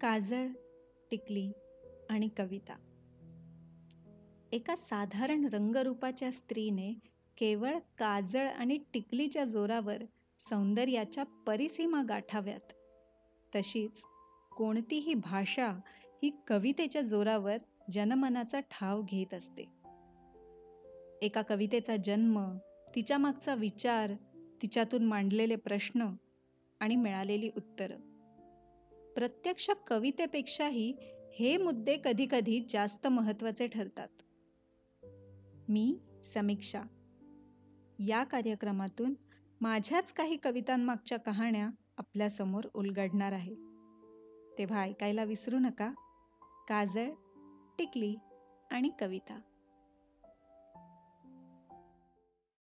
काजळ टिकली आणि कविता. एका साधारण रंगरूपाच्या स्त्रीने केवळ काजळ आणि टिकलीच्या जोरावर सौंदर्याच्या परिसीमा गाठाव्यात. तशीच कोणतीही भाषा ही कवितेच्या जोरावर जनमनाचा ठाव घेत असते. एका कवितेचा जन्म तिच्या मागचा विचार तिच्यातून मांडलेले प्रश्न आणि मिळालेली उत्तरं. प्रत्यक्ष कवितेपेक्षाही हे मुद्दे कधीकधी जास्त महत्त्वाचे ठरतात. मी समीक्षा. या कार्यक्रमातून माझ्याच काही कवितांमागच्या कहाण्या आपल्यासमोर उलगडणार आहे. तेव्हा ऐकायला विसरू नका. काजळ टिकली आणि कविता.